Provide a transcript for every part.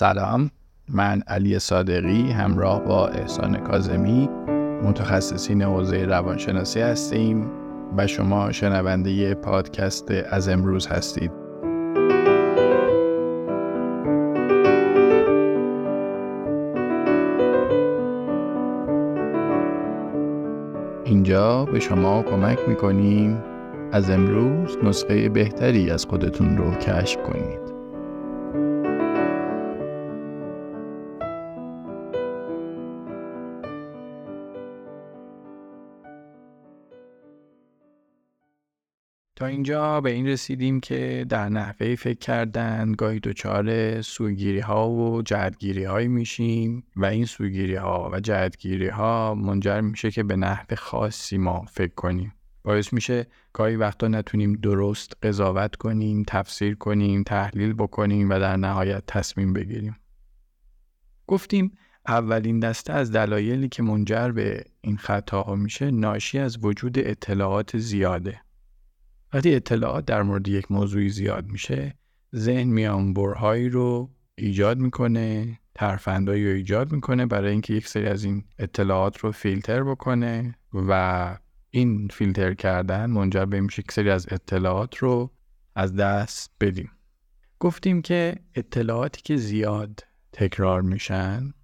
سلام. من علی صادقی همراه با احسان کازمی متخصصین حوزه روانشناسی هستیم و شما شنونده پادکست از امروز هستید. اینجا به شما کمک می‌کنیم از امروز نسخه بهتری از خودتون رو کشف کنید. تا اینجا به این رسیدیم که در نحوه فکر کردن گاهی دچار سوگیری ها و جهتگیری هایی میشیم و این سوگیری ها و جهتگیری ها منجر میشه که به نحو خاصی ما فکر کنیم. باعث میشه گاهی وقتا نتونیم درست قضاوت کنیم تفسیر کنیم تحلیل بکنیم و در نهایت تصمیم بگیریم. گفتیم اولین دسته از دلایلی که منجر به این خطاها میشه ناشی از وجود اطلاعات زیاده. وقتی اطلاعات در مورد یک موضوعی زیاد میشه ذهن میانبرهایی رو ایجاد می‌کنه ترفندایی رو ایجاد می‌کنه برای اینکه یک سری از این اطلاعات رو فیلتر بکنه و این فیلتر کردن منجر به میشه یک سری از اطلاعات رو از دست بدیم. گفتیم که اطلاعاتی که زیاد تکرار میشن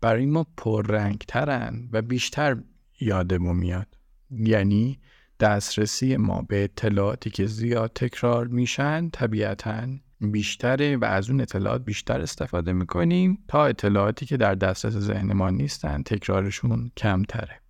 برای ما پررنگترن و بیشتر یادمون میاد. یعنی دسترسی ما به اطلاعاتی که زیاد تکرار میشن طبیعتا بیشتره و از اون اطلاعات بیشتر استفاده می‌کنیم تا اطلاعاتی که در دسترس ذهن ما نیستن تکرارشون کمتره.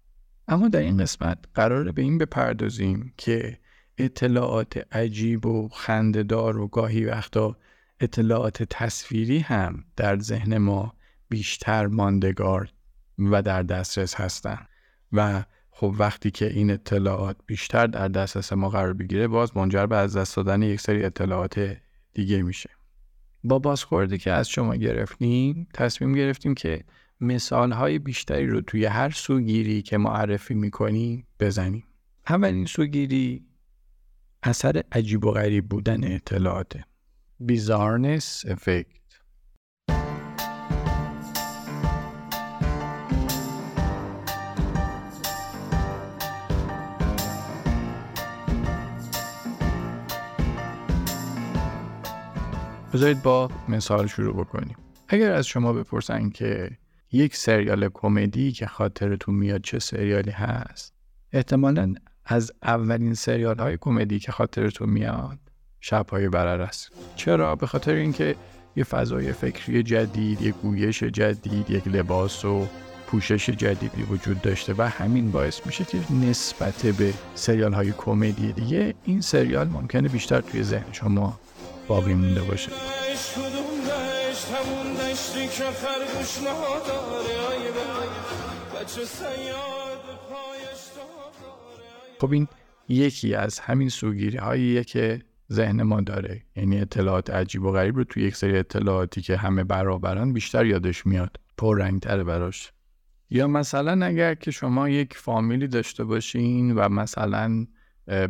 اما در این قسمت قراره به این بپردازیم که اطلاعات عجیب و خندهدار و گاهی وقتا اطلاعات تصویری هم در ذهن ما بیشتر ماندگار و در دسترس هستند و خب وقتی که این اطلاعات بیشتر در دسترس ما قرار بگیره باز منجر به از دست دادن یک سری اطلاعات دیگه میشه. با بازخوردی که از شما گرفتیم تصمیم گرفتیم که مثال های بیشتری رو توی هر سوگیری که معرفی می‌کنیم بزنیم. اولین سوگیری اثر عجیب و غریب بودن اطلاعاته. بیزارنس افکت بذارید با مثال شروع بکنیم. اگر از شما بپرسن که یک سریال کمدی که خاطرتون میاد چه سریالی هست احتمالا از اولین سریال های کمدی که خاطرتون میاد شبهای برر است. چرا؟ به خاطر اینکه یه فضای فکری جدید یک گویش جدید یک لباس و پوشش جدیدی وجود داشته و همین باعث میشه که نسبت به سریال های کمدی دیگه این سریال ممکنه بیشتر توی ذهن شما باقی مونده باشه. خب این یکی از همین سوگیری هاییه که ذهن ما داره. یعنی اطلاعات عجیب و غریب رو توی یک سری اطلاعاتی که همه برابرن بیشتر یادش میاد. پر تره براش. یا مثلا اگر که شما یک فامیلی داشته باشین و مثلا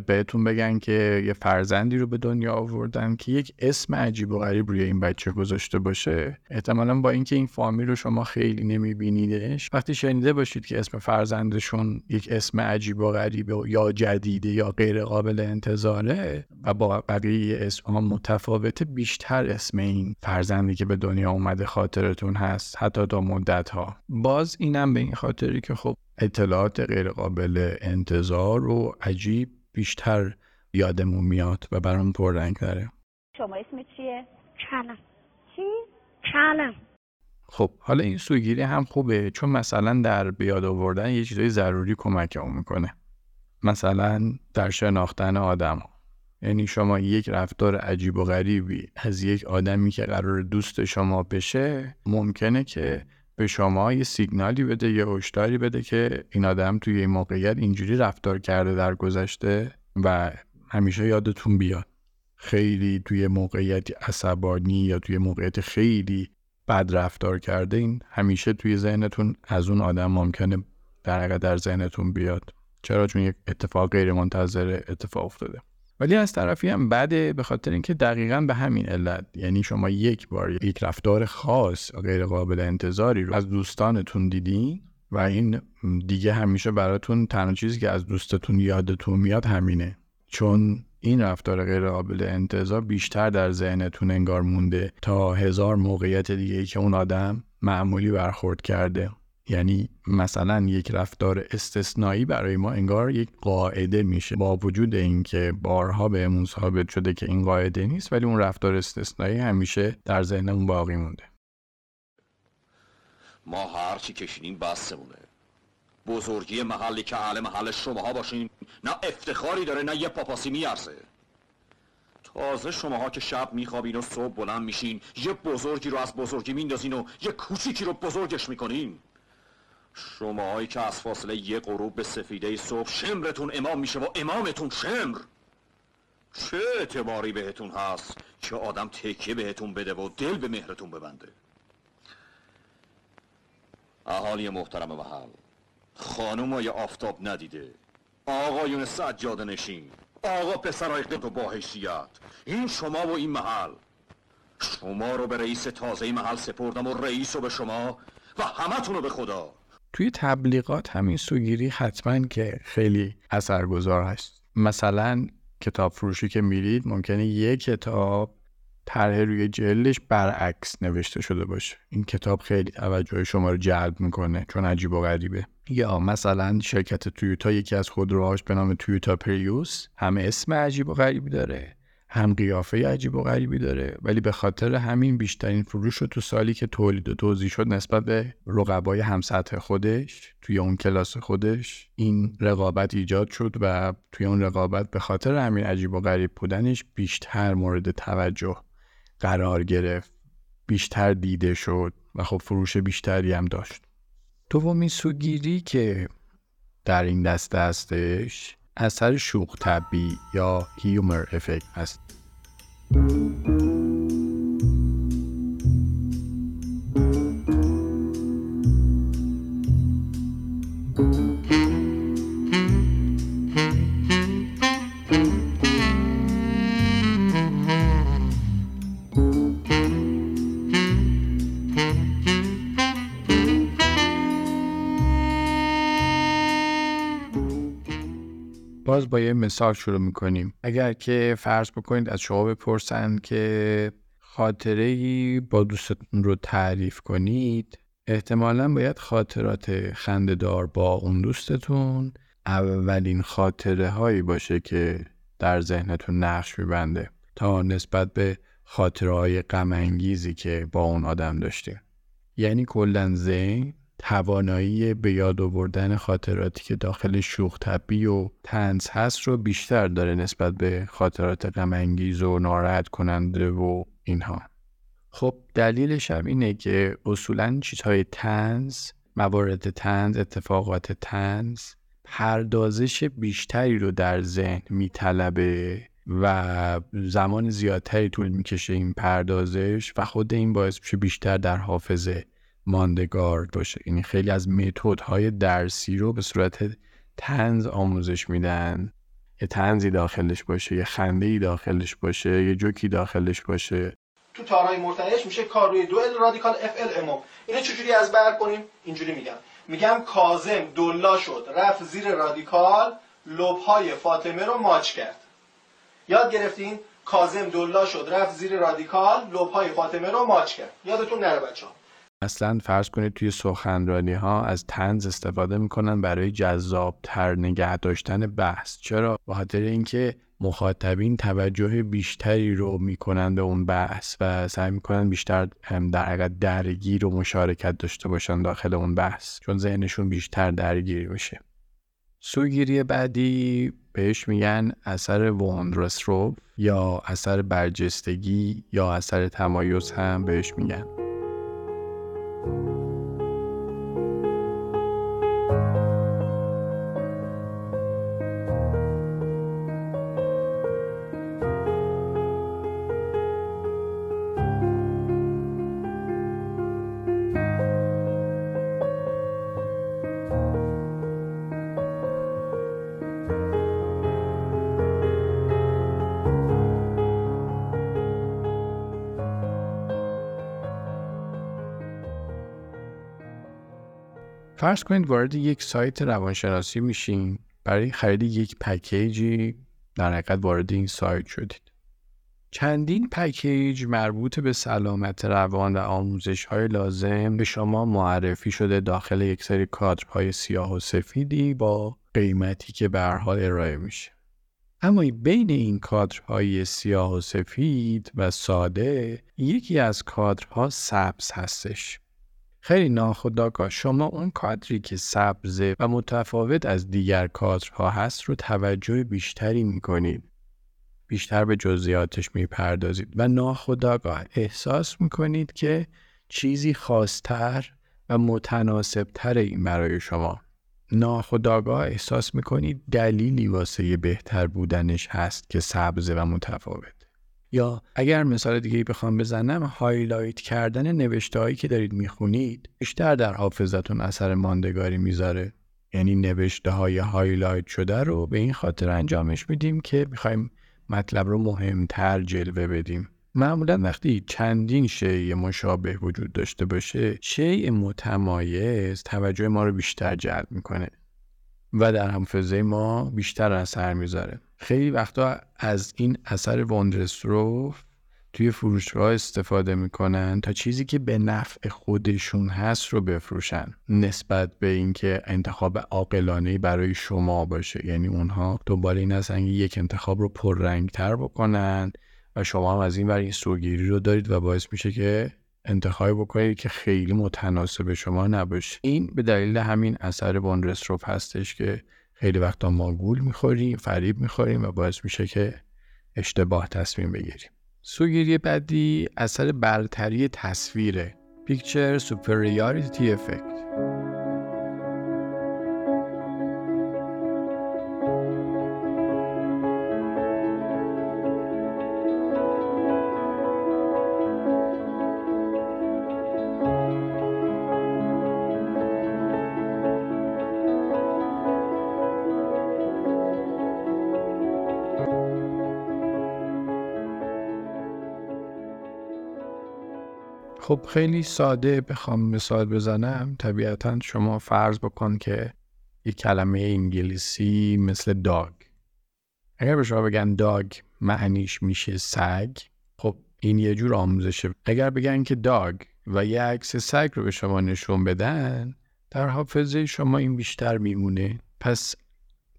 بهتون بگن که یه فرزندی رو به دنیا آوردن که یک اسم عجیب و غریب روی این بچه گذاشته باشه. احتمالا با اینکه این فامیل رو شما خیلی نمیبینیدش. وقتی شنیده باشید که اسم فرزندشون یک اسم عجیب و غریب یا جدیده یا غیر قابل انتظاره و با بقیه اسم ها متفاوته بیشتر اسم این فرزندی که به دنیا اومده خاطرتون هست حتی تا مدت ها باز اینم به این خاطری که خب اطلاعات غیرقابل انتظار و عجیب بیشتر یادمون میاد و برام رنگ داره شما اسم چیه؟ کلم. چی؟ کلم. خب حالا این سوگیری هم خوبه چون مثلا در بیاد آوردن یه چیزای ضروری کمکمون می‌کنه. مثلا در شناختن آدم. یعنی شما یک رفتار عجیب و غریبی از یک آدمی که قرار دوست شما بشه ممکنه که به شما یه سیگنالی بده یه هشداری بده که این آدم توی این موقعیت اینجوری رفتار کرده در گذشته و همیشه یادتون بیاد. خیلی توی موقعیتی عصبانی یا توی موقعیت خیلی بد رفتار کرده این همیشه توی ذهنتون از اون آدم ممکنه در در ذهنتون بیاد. چرا؟ چون یک اتفاق غیر منتظر اتفاق افتاده. ولی از طرفی هم بده به خاطر اینکه دقیقا به همین علت یعنی شما یک بار یک رفتار خاص غیر قابل انتظاری رو از دوستانتون دیدین و این دیگه همیشه براتون تنها چیزی که از دوستتون یادتون میاد همینه. چون این رفتار غیر قابل انتظار بیشتر در ذهنتون انگار مونده تا هزار موقعیت دیگه ای که اون آدم معمولی برخورد کرده. یعنی مثلا یک رفتار استثنایی برای ما انگار یک قاعده میشه با وجود اینکه بارها بهمون ثابت شده که این قاعده نیست ولی اون رفتار استثنایی همیشه در ذهنمون باقی مونده. ما هرچی کشیدیم بسمونه بزرگی محلی که اهل محل شماها باشین نه افتخاری داره نه یه پاپاسی میارزه. تازه شماها که شب میخوابین و صبح بلند میشین یه بزرگی رو از بزرگی میندازین و یه کوچیکی رو بزرگش می‌کنین. شماهایی که از فاصله یه غروب به سفیده صبح شمرتون امام میشه و امامتون شمر. چه اعتباری بهتون هست که آدم تکیه بهتون بده و دل به مهرتون ببنده؟ اهالی محترم محل خانم های آفتاب ندیده. آقایون سجاده نشین. آقا پسرای قد و با حیثیت این شما و این محل. شما رو به رئیس تازه محل سپردم و رئیس رو به شما و همتون رو به خدا. توی تبلیغات همین سوگیری حتما که خیلی اثرگذار هست. مثلا کتاب فروشی که میرید ممکنه یک کتاب طرح روی جلدش برعکس نوشته شده باشه. این کتاب خیلی توجه شما رو جلب می‌کنه چون عجیب و غریبه. یا مثلا شرکت تویوتا یکی از خودروهاش به نام تویوتا پریوس همه اسم عجیب و غریبی داره. هم قیافه عجیب و غریبی داره ولی به خاطر همین بیشترین فروش رو تو سالی که تولید و توضیح شد نسبت به رقبای همسطح خودش توی اون کلاس خودش این رقابت ایجاد شد و توی اون رقابت به خاطر همین عجیب و غریب بودنش بیشتر مورد توجه قرار گرفت بیشتر دیده شد و خب فروش بیشتری هم داشت. دومین سوگیری که در این دسته هستش اثر شوخ طبی یا هیومر افکت است باز با یه مثال شروع می‌کنیم. اگر که فرض بکنید از شما بپرسن که خاطره ای با دوستتون رو تعریف کنید احتمالا باید خاطرات خندهدار با اون دوستتون اولین خاطره هایی باشه که در ذهنتون نقش میبنده تا نسبت به خاطره های که با اون آدم داشتیم یعنی کلا ذهن توانایی به یاد آوردن خاطراتی که داخل شوخ طبی و تنز هست رو بیشتر داره نسبت به خاطرات غمانگیز و ناراحت کننده و اینها. خب دلیلش هم اینه که اصولا چیزهای تنز موارد تنز اتفاقات تنز پردازش بیشتری رو در ذهن میطلبه و زمان زیادتری طول می‌کشه این پردازش و خود این باعث میشه بیشتر در حافظه ماندگار باشه. یعنی خیلی از های درسی رو به صورت تنز آموزش میدن. یه تنزی داخلش باشه یه خنده ای داخلش باشه یه جوکی داخلش باشه. تو تارهای مرتعش میشه کار روی دوئل رادیکال اف ال امو اینو چجوری از بر کنیم؟ اینجوری میگم. میگم کازم دلا شد رفت زیر رادیکال های فاطمه رو ماچ کرد. یاد گرفتین؟ کازم دلا شد رفت زیر رادیکال های فاطمه رو ماچ کرد. یادتون نره بچه اصلا فرض کنید توی سخنرانی ها از تنز استفاده می‌کنن برای تر نگه داشتن بحث. چرا؟ به خاطر اینکه مخاطبین توجه بیشتری رو می‌کنن به اون بحث و سعی می‌کنن بیشتر هم در حقیقت درگیر و مشارکت داشته باشن داخل اون بحث چون ذهنشون بیشتر درگیر بشه سوگیری بعدی بهش میگن اثر ووندرسروف یا اثر برجستگی یا اثر تمایز هم بهش میگن. you. فرض کنید وارد یک سایت روانشناسی میشین برای خرید یک پکیجی در حقیقت وارد این سایت شدید. چندین پکیج مربوط به سلامت روان و آموزش های لازم به شما معرفی شده داخل یک سری کادرهای سیاه و سفیدی با قیمتی که به حال ارائه میشه. اما بین این کادرهای سیاه و سفید و ساده یکی از کادرها سبز هستش. خیلی ناخداگاه شما اون کادری که سبزه و متفاوت از دیگر کادرها هست رو توجه بیشتری می‌کنید. بیشتر به جزئیاتش می‌پردازید و ناخداگاه احساس می‌کنید که چیزی خاصتر و متناسبتر این برای شما. ناخداگاه احساس می‌کنید دلیلی واسه بهتر بودنش هست که سبزه و متفاوت. یا اگر مثال دیگه بخوام بزنم هایلایت کردن نوشته هایی که دارید می‌خونید بیشتر در حافظتون اثر ماندگاری می‌ذاره. یعنی نوشته های highlight شده رو به این خاطر انجامش میدیم که می‌خوایم مطلب رو مهمتر جلوه بدیم. معمولا وقتی چندین شیء مشابه وجود داشته باشه شیء متمایز توجه ما رو بیشتر جلب می‌کنه. و در حافظه ما بیشتر اثر می‌ذاره. خیلی وقتا از این اثر فون رستورف توی فروشگاه استفاده می‌کنن تا چیزی که به نفع خودشون هست رو بفروشن نسبت به اینکه انتخاب عاقلانه برای شما باشه. یعنی اونها دنبال این هستن یک انتخاب رو پررنگتر بکنن و شما هم از این برای این سوگیری رو دارید و باعث میشه که انتخاب بکنید که خیلی متناسب شما نباشه این به دلیل همین اثر وندرستروف هستش که خیلی وقتا ما گول می‌خوریم فریب می‌خوریم و باعث میشه که اشتباه تصمیم بگیریم. سوگیری بعدی اثر برتری تصویره. Picture Superiority Effect. خب خیلی ساده بخوام مثال بزنم. طبیعتا شما فرض بکن که یک کلمه انگلیسی مثل داگ اگر به شما بگن داگ معنیش میشه سگ خب این یه جور آموزشه. اگر بگن که داگ و یه عکس سگ رو به شما نشون بدن در حافظه شما این بیشتر میمونه. پس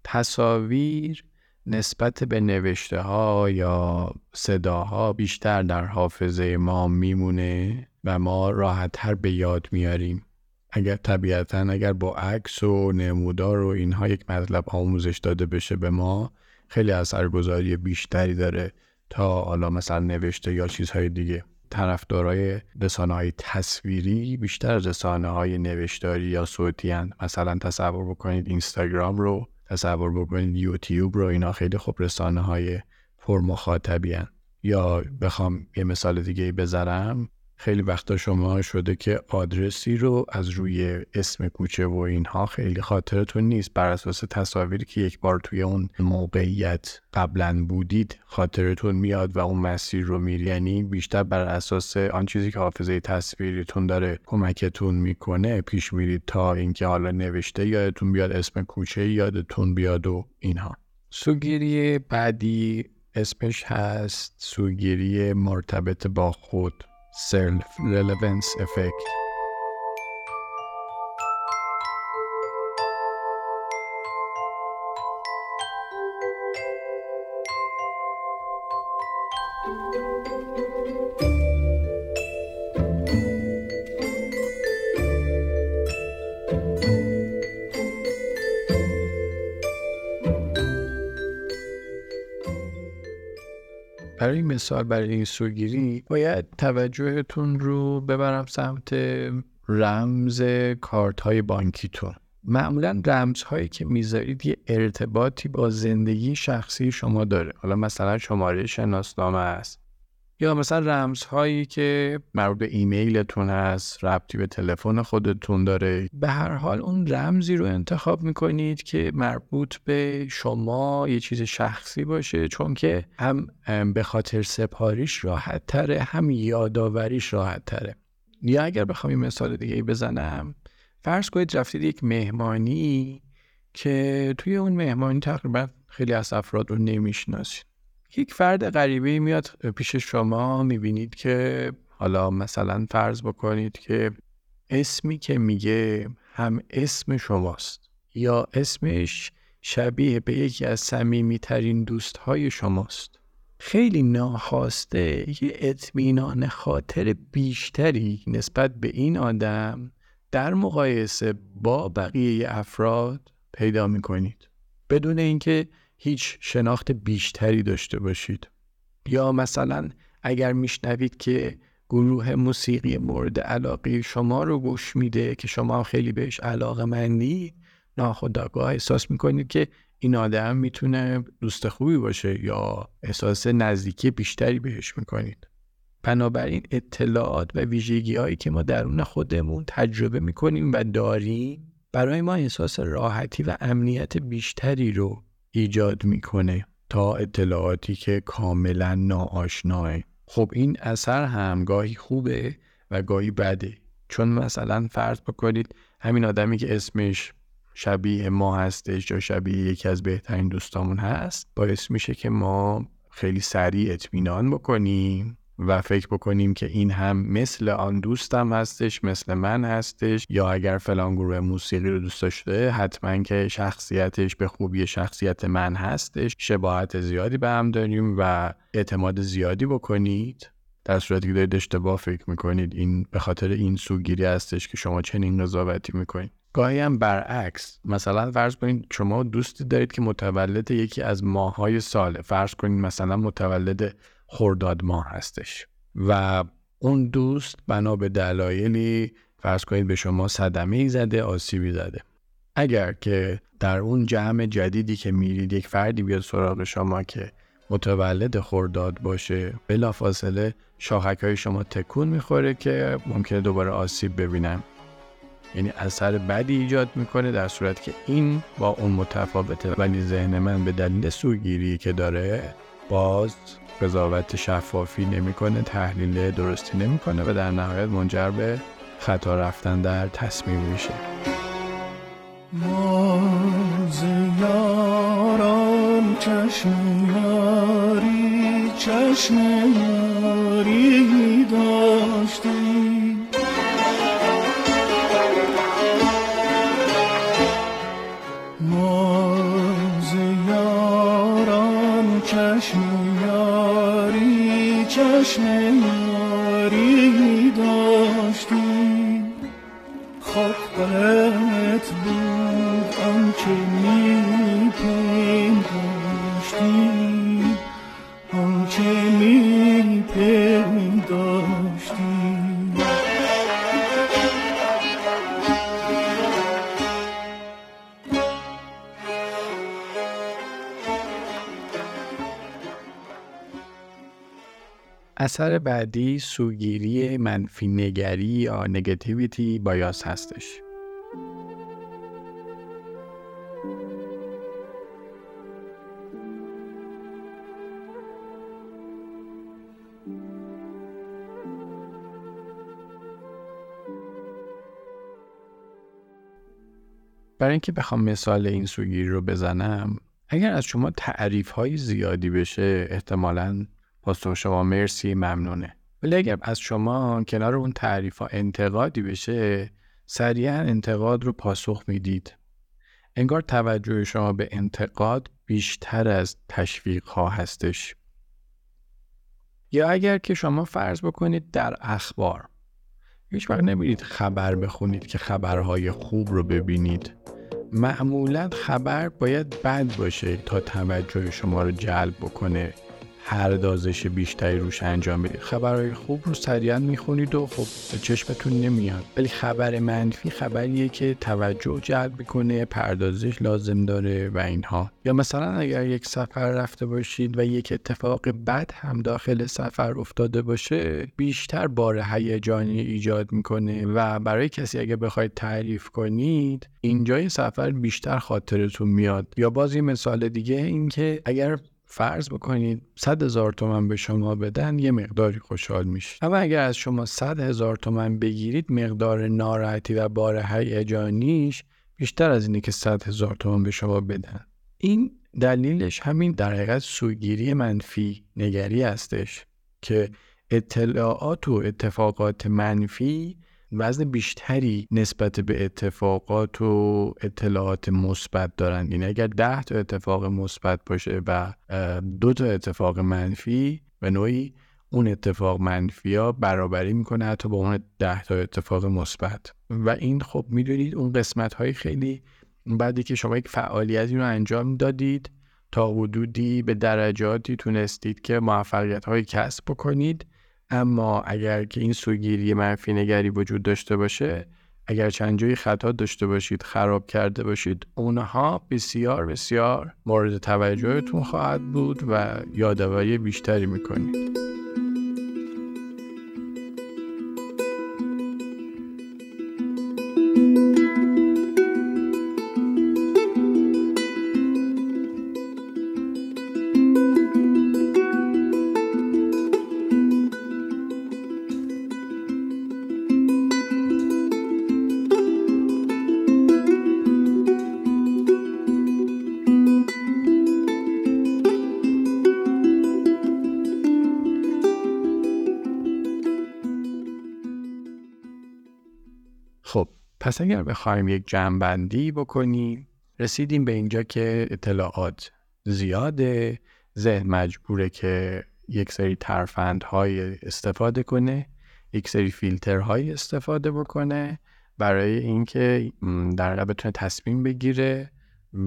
تصاویر نسبت به نوشته ها یا صداها بیشتر در حافظه ما میمونه. و ما راحتتر به یاد میاریم اگر طبیعتا اگر با عکس و نمودار و اینها یک مطلب آموزش داده بشه به ما خیلی اثرگذاری بیشتری داره تا حالا مثلا نوشته یا چیزهای دیگه طرفدارای رسانه های تصویری بیشتر از رسانه های نوشتاری یا صوتی هن. مثلا تصور بکنید اینستاگرام رو تصور بکنید یوتیوب رو اینا خیلی خوب رسانه های پر. یا بخوام یه مثال دیگه بذارم خیلی وقتا شما شده که آدرسی رو از روی اسم کوچه و اینها خیلی خاطرتون نیست. بر اساس تصاویری که یک بار توی اون موقعیت قبلا بودید خاطرتون میاد و اون مسیر رو میری. یعنی بیشتر بر اساس آن چیزی که حافظه تصویریتون داره کمکتون می‌کنه پیش میرید تا اینکه حالا نوشته یادتون بیاد اسم کوچه یادتون بیاد و اینها. سوگیری بعدی اسمش هست سوگیری مرتبط با خود. Self-relevance effect. برای مثال برای این سوگیری باید توجهتون رو ببرم سمت رمز کارت های بانکیتون. معمولا رمز هایی که می‌ذارید یه ارتباطی با زندگی شخصی شما داره. حالا مثلا شماره شناسنامه است. یا مثلا رمزهایی که مربوط به ایمیلتون هست ربطی به تلفن خودتون داره؟ به هر حال اون رمزی رو انتخاب می‌کنید که مربوط به شما یه چیز شخصی باشه چون که هم به خاطر سپاریش راحت تره هم یادآوریش راحت تره. یا اگر بخوام یه مثال دیگه بزنم فرض کنید رفتید یک مهمانی که توی اون مهمانی تقریبا خیلی از افراد رو نمی‌شناسید. یک فرد غریبه میاد پیش شما می‌بینید که حالا مثلا فرض بکنید که اسمی که میگه هم اسم شماست یا اسمش شبیه به یکی از صمیمیترین دوستهای شماست. خیلی ناخواسته یه اطمینان خاطر بیشتری نسبت به این آدم در مقایسه با بقیه افراد پیدا می‌کنید. بدون اینکه هیچ شناخت بیشتری داشته باشید. یا مثلا اگر میشنوید که گروه موسیقی مورد علاقه شما رو گوش میده که شما خیلی بهش علاقه مندید ناخداگاه احساس می‌کنید که این آدم می‌تونه دوست خوبی باشه یا احساس نزدیکی بیشتری بهش می‌کنید. بنابراین اطلاعات و ویژگی هایی که ما درون خودمون تجربه می‌کنیم و داریم برای ما احساس راحتی و امنیت بیشتری رو ایجاد می‌کنه تا اطلاعاتی که کاملا ناآشناه. خب این اثر هم گاهی خوبه و گاهی بده. چون مثلا فرض بکنید همین آدمی که اسمش شبیه ما هستش یا شبیه یکی از بهترین دوستامون هست باعث میشه که ما خیلی سریع اطمینان بکنیم. و فکر بکنیم که این هم مثل آن دوستم هستش مثل من هستش یا اگر فلان گروه موسیقی رو دوست داشته حتما که شخصیتش به خوبی شخصیت من هستش. شباهت زیادی به هم داریم و اعتماد زیادی بکنید. در صورتی که دارید اشتباه فکر می‌کنید این به خاطر این سوگیری هستش که شما چنین قضاوتی می‌کنید. گاهی هم برعکس. مثلا فرض کنید شما دوستی دارید که متولد یکی از ماهای ساله. فرض کنید مثلا متولد خرداد ماه هستش. و اون دوست بنا به دلایلی فرض کنید به شما صدمه ای زده آسیبی زده. اگر که در اون جمع جدیدی که میرید یک فردی بیاد سراغ شما که متولد خرداد باشه بلافاصله شاخک های شما تکون می‌خوره که ممکنه دوباره آسیب ببینم یعنی اثر بدی ایجاد می‌کنه در صورت که این با اون متفاوته. ولی ذهن من به دلیل سوگیری که داره باز قضاوت شفافی نمی‌کنه تحلیل درستی نمی‌کنه و در نهایت منجر به خطا رفتن در تصمیم میشه. چشم یاری چشم اثر بعدی سوگیری منفی نگری یا نگتیویتی بایاس هستش. برای اینکه بخوام مثال این سوگیری رو بزنم اگر از شما تعریف های زیادی بشه احتمالاً پاسخ شما مرسی ممنونه. ولی اگر از شما کنار اون تعریف ها انتقادی بشه سریعا انتقاد رو پاسخ می‌دید. انگار توجه شما به انتقاد بیشتر از تشویق ها هستش. یا اگر که شما فرض بکنید در اخبار هیچ وقت نمیرید خبر بخونید که خبرهای خوب رو ببینید. معمولا خبر باید بد باشه تا توجه شما رو جلب بکنه. هر دازش بیشتری روش انجام بدید. خبرهای خوب رو سریعا می‌خونید و خب چشمتون نمیاد. ولی خبر منفی خبریه که توجه جلب می‌کنه پردازش لازم داره و اینها. یا مثلا اگر یک سفر رفته باشید و یک اتفاق بد هم داخل سفر افتاده باشه بیشتر بار هیجانی ایجاد می‌کنه و برای کسی اگر بخواید تعریف کنید اینجای سفر بیشتر خاطرتون میاد. یا باز مثال دیگه اینکه اگر فرض بکنید 100 هزار تومن به شما بدن یه مقداری خوشحال میشید. اما اگر از شما 100 هزار تومن بگیرید مقدار ناراحتی و بار هیجانیش بیشتر از اینه که 100 هزار تومن به شما بدن. این دلیلش همین در حقیقت سوگیری منفی نگری هستش که اطلاعات و اتفاقات منفی وزن بیشتری نسبت به اتفاقات و اطلاعات مثبت دارن. یعنی اگر ده تا اتفاق مثبت باشه و دو تا اتفاق منفی به نوعی اون اتفاق منفی ها برابری می‌کنه حتی با اون ده تا اتفاق مثبت. و این خب می‌دونید اون قسمت های خیلی بعدی که شما یک فعالیتی رو انجام دادید تا حدودی به درجاتی تونستید که موفقیت های کسب بکنید. اما اگر که این سوگیری منفی نگری وجود داشته باشه اگر چند جایی خطا داشته باشید خراب کرده باشید اونها بسیار بسیار مورد توجهتون خواهد بود و یادآوری بیشتری می‌کنید. پس اگر بخوایم یک جمعبندی بکنیم رسیدیم به اینجا که اطلاعات زیاده ذهن مجبوره که یک سری ترفندهای استفاده کنه یک سری فیلترهای استفاده بکنه برای اینکه در بتونه تصمیم بگیره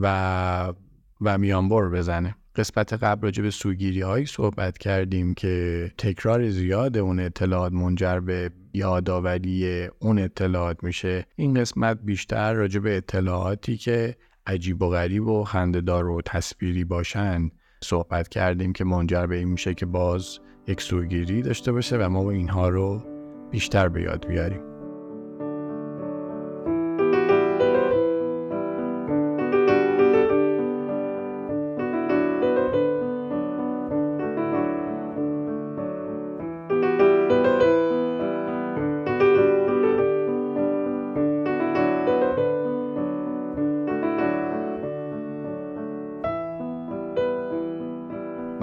و و میانبر بزنه. قسمت قبل راجع به سوگیری هایی صحبت کردیم که تکرار زیاد اون اطلاعات منجر به یادآوری اون اطلاعات میشه. این قسمت بیشتر راجع به اطلاعاتی که عجیب و غریب و خندهدار و تصویری باشن صحبت کردیم که منجر به این میشه که باز یک سوگیری داشته باشه و ما اینها رو بیشتر به یاد بیاریم.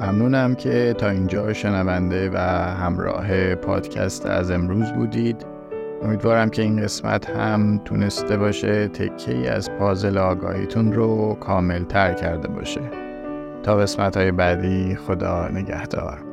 ممنونم که تا اینجا شنونده و همراه پادکست از امروز بودید. امیدوارم که این قسمت هم تونسته باشه تکه از پازل آگاهیتون رو کامل تر کرده باشه. تا قسمت های بعدی خدا نگهدار.